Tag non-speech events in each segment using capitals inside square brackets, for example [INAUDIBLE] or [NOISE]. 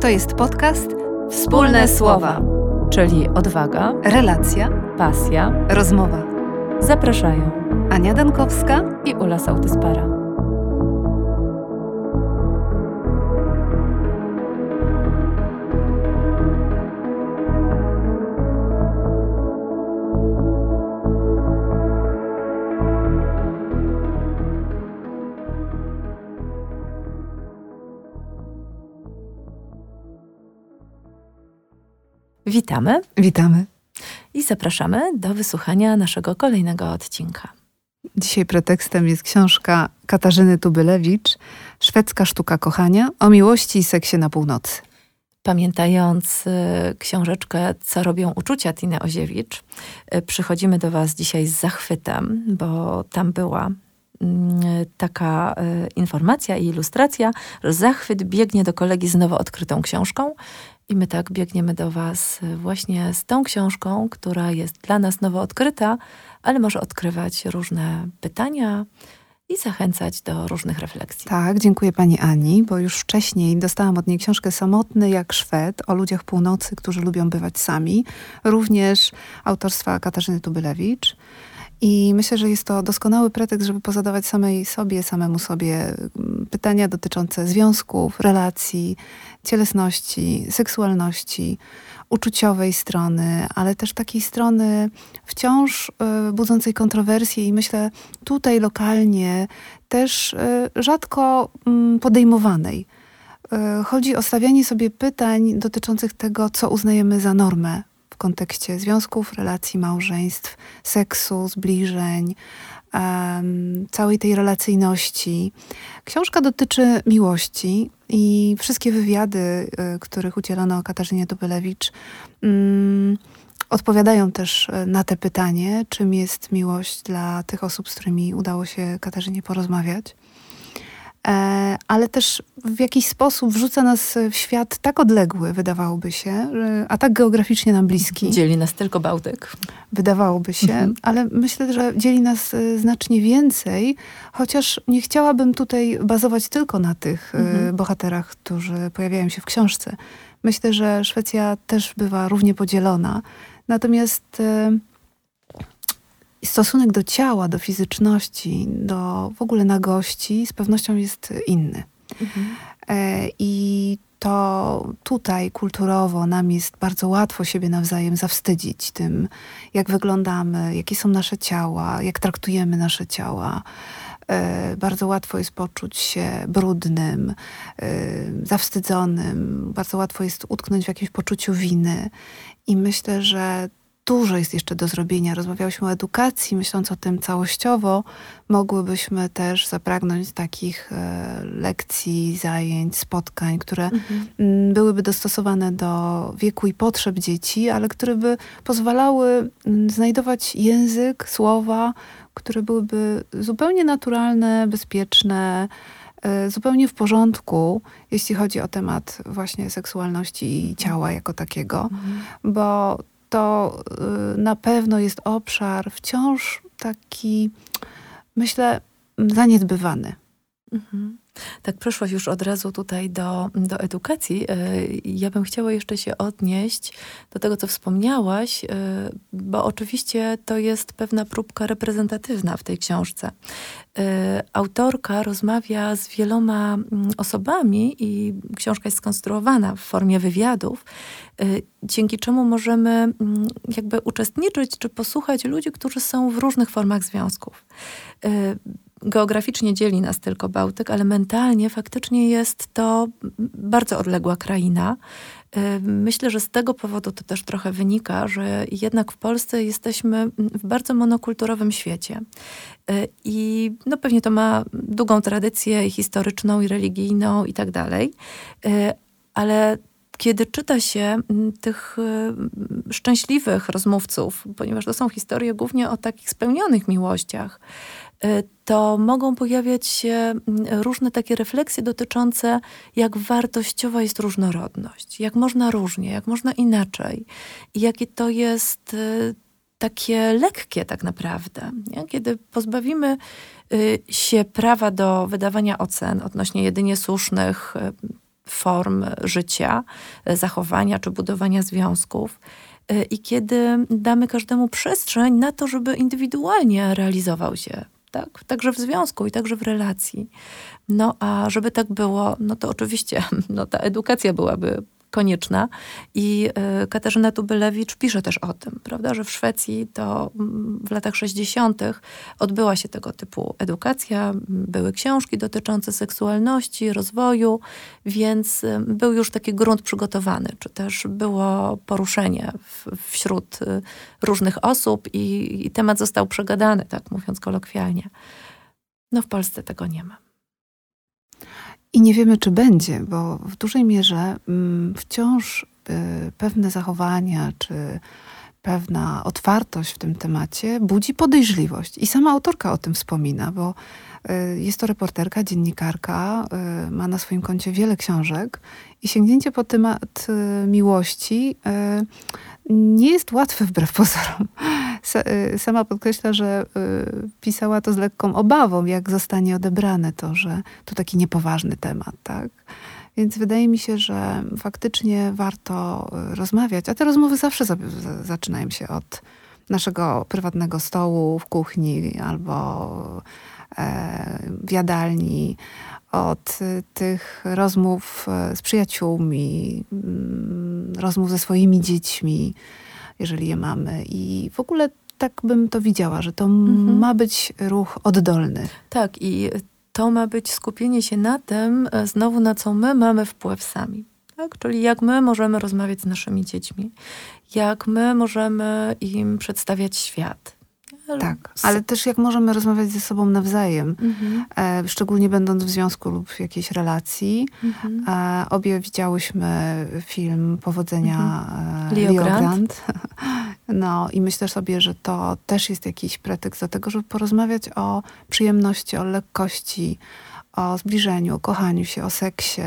To jest podcast Wspólne Słowa, czyli odwaga, relacja, pasja, rozmowa. Zapraszają Ania Dankowska i Ula Sautyspara. Witamy. Witamy. I zapraszamy do wysłuchania naszego kolejnego odcinka. Dzisiaj pretekstem jest książka Katarzyny Tubylewicz, Szwedzka sztuka kochania o miłości i seksie na północy. Pamiętając y, książeczkę Co robią uczucia Tiny Oziewicz, y, przychodzimy do Was dzisiaj z zachwytem, bo tam była mm, taka y, informacja i ilustracja, że zachwyt biegnie do kolegi z nowo odkrytą książką i my tak biegniemy do Was właśnie z tą książką, która jest dla nas nowo odkryta, ale może odkrywać różne pytania i zachęcać do różnych refleksji. Tak, dziękuję Pani Ani, bo już wcześniej dostałam od niej książkę Samotny jak Szwed o ludziach północy, którzy lubią bywać sami, również autorstwa Katarzyny Tubylewicz. I myślę, że jest to doskonały pretekst, żeby pozadawać samej sobie, samemu sobie mm, pytania dotyczące związków, relacji, cielesności, seksualności, uczuciowej strony, ale też takiej strony wciąż y, budzącej kontrowersje i myślę tutaj lokalnie też y, rzadko y, podejmowanej. Y, chodzi o stawianie sobie pytań dotyczących tego, co uznajemy za normę kontekście związków, relacji, małżeństw, seksu, zbliżeń, um, całej tej relacyjności. Książka dotyczy miłości i wszystkie wywiady, y, których udzielono Katarzynie Dobylewicz, um, odpowiadają też y, na te pytanie, czym jest miłość dla tych osób, z którymi udało się Katarzynie porozmawiać. E, ale też w jakiś sposób wrzuca nas w świat tak odległy, wydawałoby się, a tak geograficznie nam bliski. Dzieli nas tylko Bałtyk. Wydawałoby się, mhm. ale myślę, że dzieli nas e, znacznie więcej, chociaż nie chciałabym tutaj bazować tylko na tych e, mhm. bohaterach, którzy pojawiają się w książce. Myślę, że Szwecja też bywa równie podzielona. Natomiast stosunek do ciała, do fizyczności, do w ogóle nagości z pewnością jest inny. Mhm. E, I to tutaj kulturowo nam jest bardzo łatwo siebie nawzajem zawstydzić tym, jak wyglądamy, jakie są nasze ciała, jak traktujemy nasze ciała. E, bardzo łatwo jest poczuć się brudnym, e, zawstydzonym, bardzo łatwo jest utknąć w jakimś poczuciu winy. I myślę, że dużo jest jeszcze do zrobienia. Rozmawiałyśmy o edukacji, myśląc o tym całościowo, mogłybyśmy też zapragnąć takich e, lekcji, zajęć, spotkań, które mhm. m, byłyby dostosowane do wieku i potrzeb dzieci, ale które by pozwalały m, znajdować język, słowa, które byłyby zupełnie naturalne, bezpieczne, e, zupełnie w porządku, jeśli chodzi o temat właśnie seksualności i ciała jako takiego, mhm. bo to y, na pewno jest obszar wciąż taki, myślę, zaniedbywany. Mhm. Tak przeszłaś już od razu tutaj do, do edukacji. E, ja bym chciała jeszcze się odnieść do tego, co wspomniałaś, e, bo oczywiście to jest pewna próbka reprezentatywna w tej książce. E, autorka rozmawia z wieloma mm, osobami i książka jest skonstruowana w formie wywiadów, dzięki czemu możemy mm, jakby uczestniczyć czy posłuchać ludzi, którzy są w różnych formach związków geograficznie dzieli nas tylko Bałtyk, ale mentalnie faktycznie jest to bardzo odległa kraina. Y, myślę, że z tego powodu to też trochę wynika, że jednak w Polsce jesteśmy w bardzo monokulturowym świecie. Y, I no pewnie to ma długą tradycję historyczną i religijną i tak dalej. Y, ale kiedy czyta się tych szczęśliwych rozmówców, ponieważ to są historie głównie o takich spełnionych miłościach, to mogą pojawiać się mm, różne takie refleksje dotyczące, jak wartościowa jest różnorodność, jak można różnie, jak można inaczej, jakie to jest y, takie lekkie tak naprawdę. Nie? Kiedy pozbawimy y, się prawa do wydawania ocen odnośnie jedynie słusznych form życia, zachowania czy budowania związków. I kiedy damy każdemu przestrzeń na to, żeby indywidualnie realizował się tak? Także w związku i także w relacji. No a żeby tak było, no to oczywiście [LAUGHS] no, ta edukacja byłaby konieczna. I y, Katarzyna Tubylewicz pisze też o tym, prawda, że w Szwecji to mm, w latach 60. odbyła się tego typu edukacja, były książki dotyczące seksualności, rozwoju, więc y, był już taki grunt przygotowany, czy też było poruszenie w, wśród y, różnych osób i, i temat został przegadany, tak mówiąc kolokwialnie. No w Polsce tego nie ma. I nie wiemy, czy będzie, bo w dużej mierze mm, wciąż y, pewne zachowania czy pewna otwartość w tym temacie budzi podejrzliwość. I sama autorka o tym wspomina, bo y, jest to reporterka, dziennikarka, y, ma na swoim koncie wiele książek i sięgnięcie po temat miłości nie jest łatwe wbrew pozorom. Y, sama podkreśla, że y, pisała to z lekką obawą, jak zostanie odebrane to, że to taki niepoważny temat, tak? Więc wydaje mi się, że faktycznie warto y, rozmawiać, a te rozmowy zawsze zaczynają się od naszego prywatnego stołu w kuchni albo e, w jadalni, od tych rozmów e, z przyjaciółmi, mm, rozmów ze swoimi dziećmi, jeżeli je mamy. I w ogóle tak bym to widziała, że to mhm. ma być ruch oddolny. Tak, i to ma być skupienie się na tym, e, znowu na co my mamy wpływ sami. Tak? Czyli jak my możemy rozmawiać z naszymi dziećmi, jak my możemy im przedstawiać świat tak, ale też jak możemy rozmawiać ze sobą nawzajem, mhm. e, szczególnie będąc w związku lub w jakiejś relacji. Mhm. E, obie widziałyśmy film Powodzenia mhm. Leo, Leo Grant. Grant. [LAUGHS] No i myślę sobie, że to też jest jakiś pretekst do tego, żeby porozmawiać o przyjemności, o lekkości, o zbliżeniu, o kochaniu się, o seksie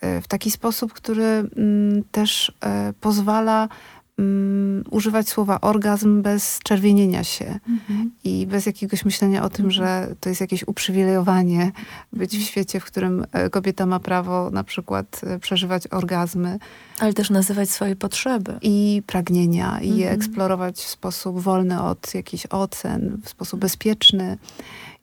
e, w taki sposób, który mm, też e, pozwala um, używać słowa orgazm bez czerwienienia się mhm. i bez jakiegoś myślenia o tym, mhm. że to jest jakieś uprzywilejowanie być w mhm. świecie, w którym e, kobieta ma prawo na przykład e, przeżywać orgazmy. Ale też nazywać swoje potrzeby. I pragnienia, i je eksplorować w sposób wolny od jakichś ocen, w sposób bezpieczny.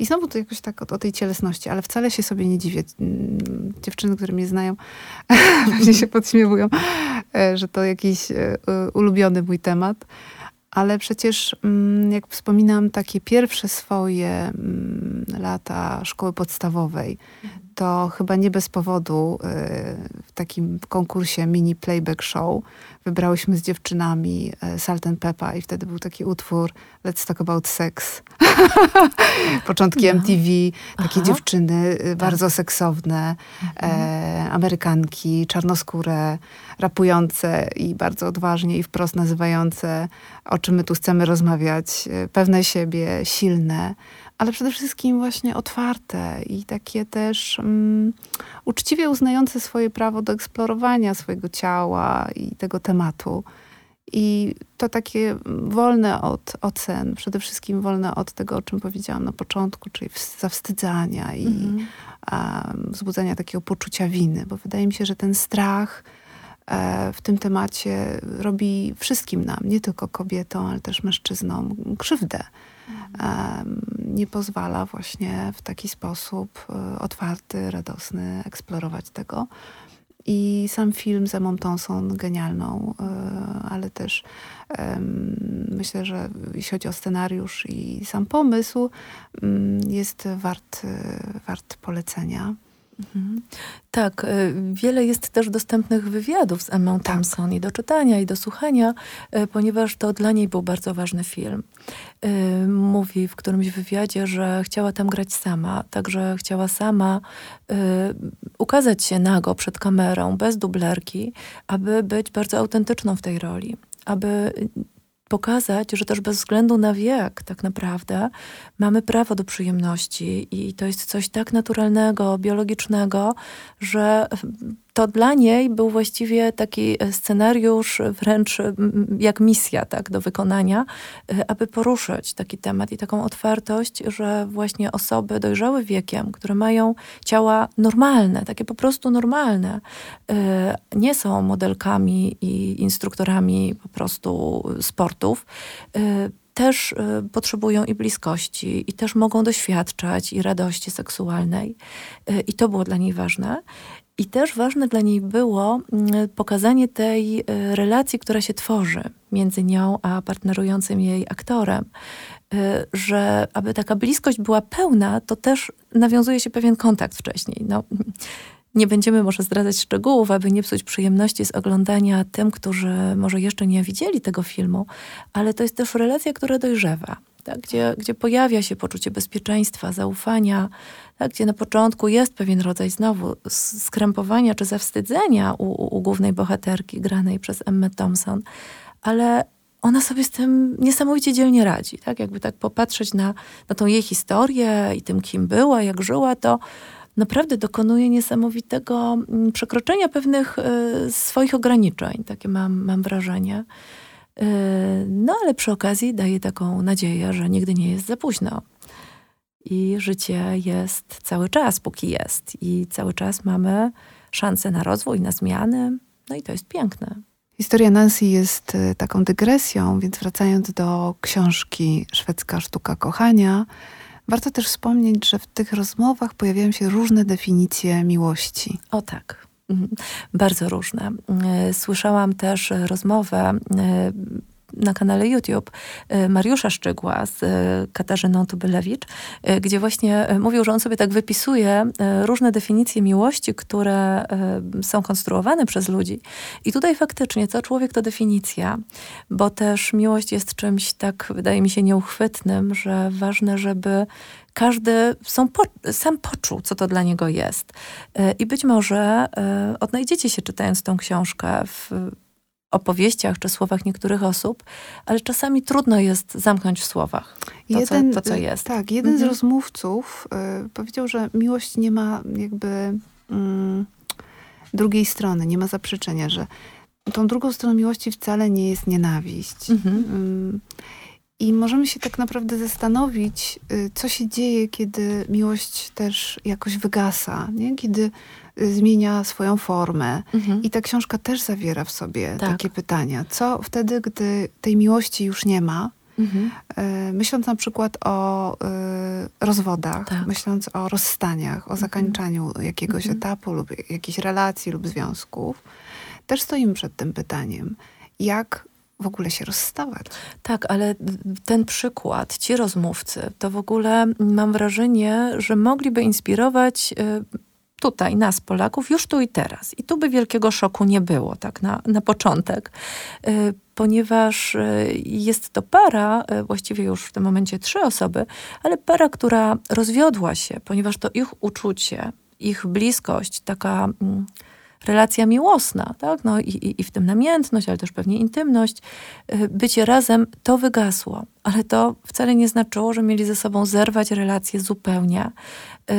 I znowu to jakoś tak o, o, tej cielesności, ale wcale się sobie nie dziwię. Mm, dziewczyny, które mnie znają, [LAUGHS] właśnie się podśmiewują, e, że to jakiś e, ulubiony mój temat. Ale przecież, mm, jak wspominam, takie pierwsze swoje mm, lata szkoły podstawowej, to chyba nie bez powodu y, w takim konkursie mini playback show wybrałyśmy z dziewczynami y, Salt and Peppa i wtedy był taki utwór Let's Talk About Sex. [LAUGHS] Początki no. MTV, takie Aha. dziewczyny y, tak. bardzo seksowne, mhm. e, Amerykanki, czarnoskóre, rapujące i bardzo odważnie i wprost nazywające, o czym my tu chcemy rozmawiać, pewne siebie, silne ale przede wszystkim właśnie otwarte i takie też um, uczciwie uznające swoje prawo do eksplorowania swojego ciała i tego tematu. I to takie wolne od ocen, przede wszystkim wolne od tego, o czym powiedziałam na początku, czyli zawstydzania i mm um, wzbudzania takiego poczucia winy, bo wydaje mi się, że ten strach e, w tym temacie robi wszystkim nam, nie tylko kobietom, ale też mężczyznom, krzywdę nie pozwala właśnie w taki sposób e, otwarty, radosny eksplorować tego. I sam film z Emą Thompson genialną, e, ale też myślę, że jeśli chodzi o scenariusz i sam pomysł, mm, jest wart, e, wart polecenia. Mhm. Tak, y, wiele jest też dostępnych wywiadów z Emmą tak. Thompson i do czytania, i do słuchania, y, ponieważ to dla niej był bardzo ważny film. Y, mówi w którymś wywiadzie, że chciała tam grać sama, także chciała sama ukazać się nago przed kamerą, bez dublerki, aby być bardzo autentyczną w tej roli aby pokazać, że też bez względu na wiek, tak naprawdę, mamy prawo do przyjemności i to jest coś tak naturalnego, biologicznego, że to dla niej był właściwie taki scenariusz wręcz jak misja tak, do wykonania, aby poruszyć taki temat i taką otwartość, że właśnie osoby dojrzałe wiekiem, które mają ciała normalne, takie po prostu normalne, nie są modelkami i instruktorami po prostu sportów, też potrzebują i bliskości, i też mogą doświadczać i radości seksualnej. I to było dla niej ważne. I też ważne dla niej było mm, pokazanie tej e, relacji, która się tworzy między nią a partnerującym jej aktorem. E, że aby taka bliskość była pełna, to też nawiązuje się pewien kontakt wcześniej. No, [LAUGHS] nie będziemy może zdradzać szczegółów, aby nie psuć przyjemności z oglądania tym, którzy może jeszcze nie widzieli tego filmu, ale to jest też relacja, która dojrzewa tak, gdzie, gdzie pojawia się poczucie bezpieczeństwa, zaufania, tak, gdzie na początku jest pewien rodzaj znowu skrępowania czy zawstydzenia u, u głównej bohaterki granej przez Emma Thompson, ale ona sobie z tym niesamowicie dzielnie radzi. Tak? Jakby tak popatrzeć na, na tą jej historię i tym, kim była, jak żyła, to naprawdę dokonuje niesamowitego mm, przekroczenia pewnych y, swoich ograniczeń. Takie mam, mam wrażenie. Yy, no ale przy okazji daje taką nadzieję, że nigdy nie jest za późno. I życie jest cały czas, póki jest. I cały czas mamy szansę na rozwój, na zmiany. No i to jest piękne. Historia Nancy jest y, taką dygresją, więc wracając do książki Szwedzka Sztuka Kochania, warto też wspomnieć, że w tych rozmowach pojawiają się różne definicje miłości. O tak. Bardzo różne. E, słyszałam też rozmowę e, na kanale YouTube e, Mariusza Szczygła z Katarzyną Tubylewicz, gdzie właśnie mówił, że on sobie tak wypisuje różne definicje miłości, które są konstruowane przez ludzi. I tutaj faktycznie co człowiek to definicja, bo też miłość jest czymś tak, wydaje mi się, nieuchwytnym, że ważne, żeby każdy po, sam poczuł, co to dla niego jest. E, I być może e, odnajdziecie się czytając tą książkę w opowieściach czy słowach niektórych osób, ale czasami trudno jest zamknąć w słowach to, jeden, co, to, co jest. Tak, jeden mhm. z rozmówców y, powiedział, że miłość nie ma jakby y, drugiej strony, nie ma zaprzeczenia, że tą drugą stroną miłości wcale nie jest nienawiść. Mhm. Y, i możemy się tak naprawdę zastanowić, y, co się dzieje, kiedy miłość też jakoś wygasa, nie? kiedy y, zmienia swoją formę. Mhm. I ta książka też zawiera w sobie tak. takie pytania. Co wtedy, gdy tej miłości już nie ma? Mhm. Y, myśląc na przykład o rozwodach, tak. myśląc o rozstaniach, o mhm. zakończeniu jakiegoś mhm. etapu lub jakiejś relacji lub związków, też stoimy przed tym pytaniem. Jak w ogóle się rozstawać. Tak, ale ten przykład, ci rozmówcy, to w ogóle mam wrażenie, że mogliby inspirować y, tutaj nas, Polaków, już tu i teraz. I tu by wielkiego szoku nie było, tak na, na początek, y, ponieważ y, jest to para, właściwie już w tym momencie trzy osoby, ale para, która rozwiodła się, ponieważ to ich uczucie, ich bliskość, taka mm, relacja miłosna, tak? No i, i, i w tym namiętność, ale też pewnie intymność, y, bycie razem, to wygasło. Ale to wcale nie znaczyło, że mieli ze sobą zerwać relacje zupełnie, y,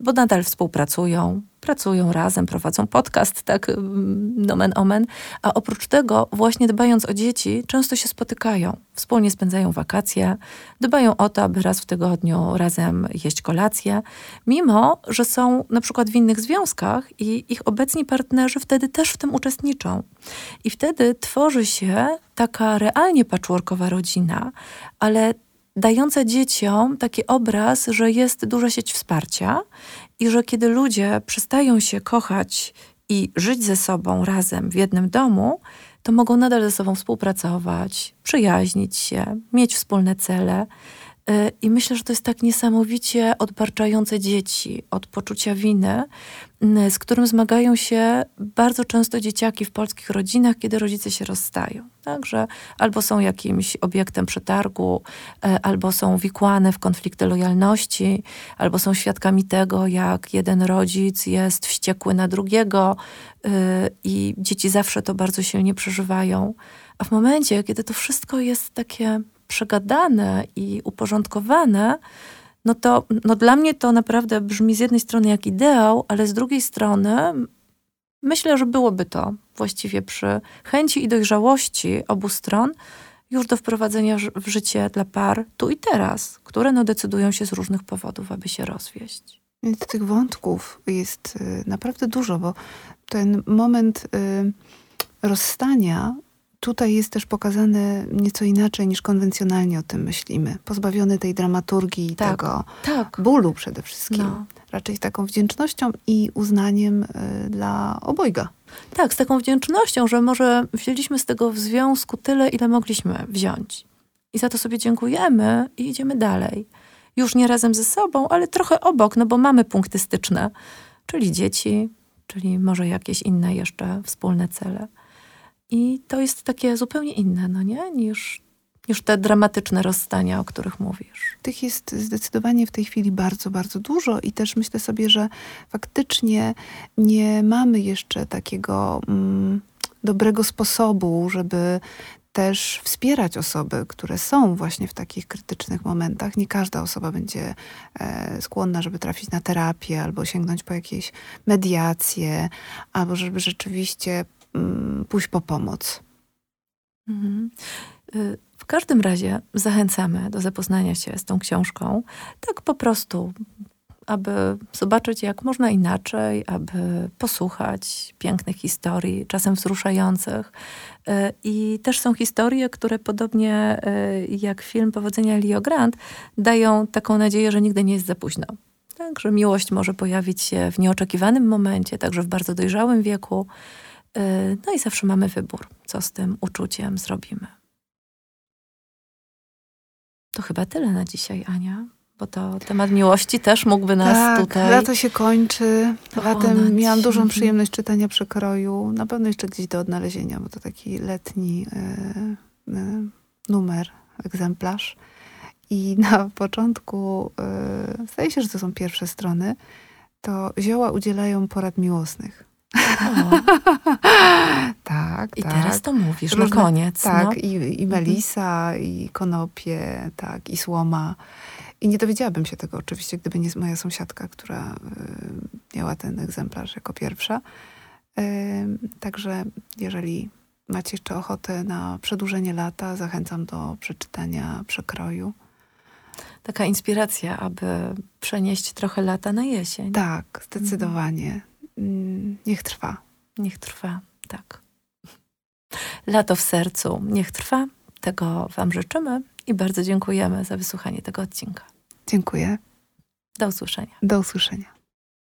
bo nadal współpracują, pracują razem, prowadzą podcast, tak mm, nomen omen, a oprócz tego właśnie dbając o dzieci, często się spotykają, wspólnie spędzają wakacje, dbają o to, aby raz w tygodniu razem jeść kolację, mimo, że są na przykład w innych związkach i ich obecni partnerzy wtedy też w tym uczestniczą. I wtedy tworzy się taka realnie patchworkowa rodzina, ale dająca dzieciom taki obraz, że jest duża sieć wsparcia i że kiedy ludzie przestają się kochać i żyć ze sobą razem w jednym domu, to mogą nadal ze sobą współpracować, przyjaźnić się, mieć wspólne cele. Y, I myślę, że to jest tak niesamowicie odbarczające dzieci od poczucia winy, z którym zmagają się bardzo często dzieciaki w polskich rodzinach, kiedy rodzice się rozstają. Także albo są jakimś obiektem przetargu, e, albo są wikłane w konflikty lojalności, albo są świadkami tego, jak jeden rodzic jest wściekły na drugiego e, i dzieci zawsze to bardzo silnie przeżywają. A w momencie, kiedy to wszystko jest takie przegadane i uporządkowane, no to no dla mnie to naprawdę brzmi z jednej strony jak ideał, ale z drugiej strony Myślę, że byłoby to właściwie przy chęci i dojrzałości obu stron już do wprowadzenia w życie dla par tu i teraz, które no decydują się z różnych powodów, aby się rozwieść. Więc tych wątków jest y, naprawdę dużo, bo ten moment y, rozstania tutaj jest też pokazany nieco inaczej niż konwencjonalnie o tym myślimy. Pozbawiony tej dramaturgii, Tak. tego Tak. bólu przede wszystkim. No. Raczej z taką wdzięcznością i uznaniem y, dla obojga. Tak, z taką wdzięcznością, że może wzięliśmy z tego w związku tyle, ile mogliśmy wziąć. I za to sobie dziękujemy i idziemy dalej. Już nie razem ze sobą, ale trochę obok, no bo mamy punkty styczne, czyli dzieci, czyli może jakieś inne jeszcze wspólne cele. I to jest takie zupełnie inne, no nie? Niż, niż te dramatyczne rozstania, o których mówisz. Tych jest zdecydowanie w tej chwili bardzo, bardzo dużo i też myślę sobie, że faktycznie nie mamy jeszcze takiego mm, dobrego sposobu, żeby też wspierać osoby, które są właśnie w takich krytycznych momentach. Nie każda osoba będzie e, skłonna, żeby trafić na terapię albo sięgnąć po jakieś mediacje, albo żeby rzeczywiście pójść po pomoc. Mhm. Y, W każdym razie zachęcamy do zapoznania się z tą książką, tak po prostu, aby zobaczyć, jak można inaczej, aby posłuchać pięknych historii, czasem wzruszających. Y, I też są historie, które podobnie y, jak film Powodzenia Leo Grant, dają taką nadzieję, że nigdy nie jest za późno. Tak, że miłość może pojawić się w nieoczekiwanym momencie, także w bardzo dojrzałym wieku. Y, No i zawsze mamy wybór, co z tym uczuciem zrobimy. To chyba tyle na dzisiaj, Ania, bo to temat miłości też mógłby nas tak, tutaj. lato się kończy. Latem miałam dużą Mhm. przyjemność czytania przekroju. Na pewno jeszcze gdzieś do odnalezienia, bo to taki letni e, e, numer, egzemplarz. I na [LAUGHS] początku, e, zdaje się, że to są pierwsze strony, to zioła udzielają porad miłosnych. [LAUGHS] Tak, I tak. teraz to mówisz Różne- na koniec. Tak, no. i, i melisa, i konopie, tak, i słoma. I nie dowiedziałabym się tego oczywiście, gdyby nie moja sąsiadka, która y, miała ten egzemplarz jako pierwsza. Y, także jeżeli macie jeszcze ochotę na przedłużenie lata, zachęcam do przeczytania przekroju. Taka inspiracja, aby przenieść trochę lata na jesień. Tak, zdecydowanie. Mm, Niech trwa. Niech trwa, tak. Lato w sercu, niech trwa. Tego Wam życzymy i bardzo dziękujemy za wysłuchanie tego odcinka. Dziękuję. Do usłyszenia. Do usłyszenia.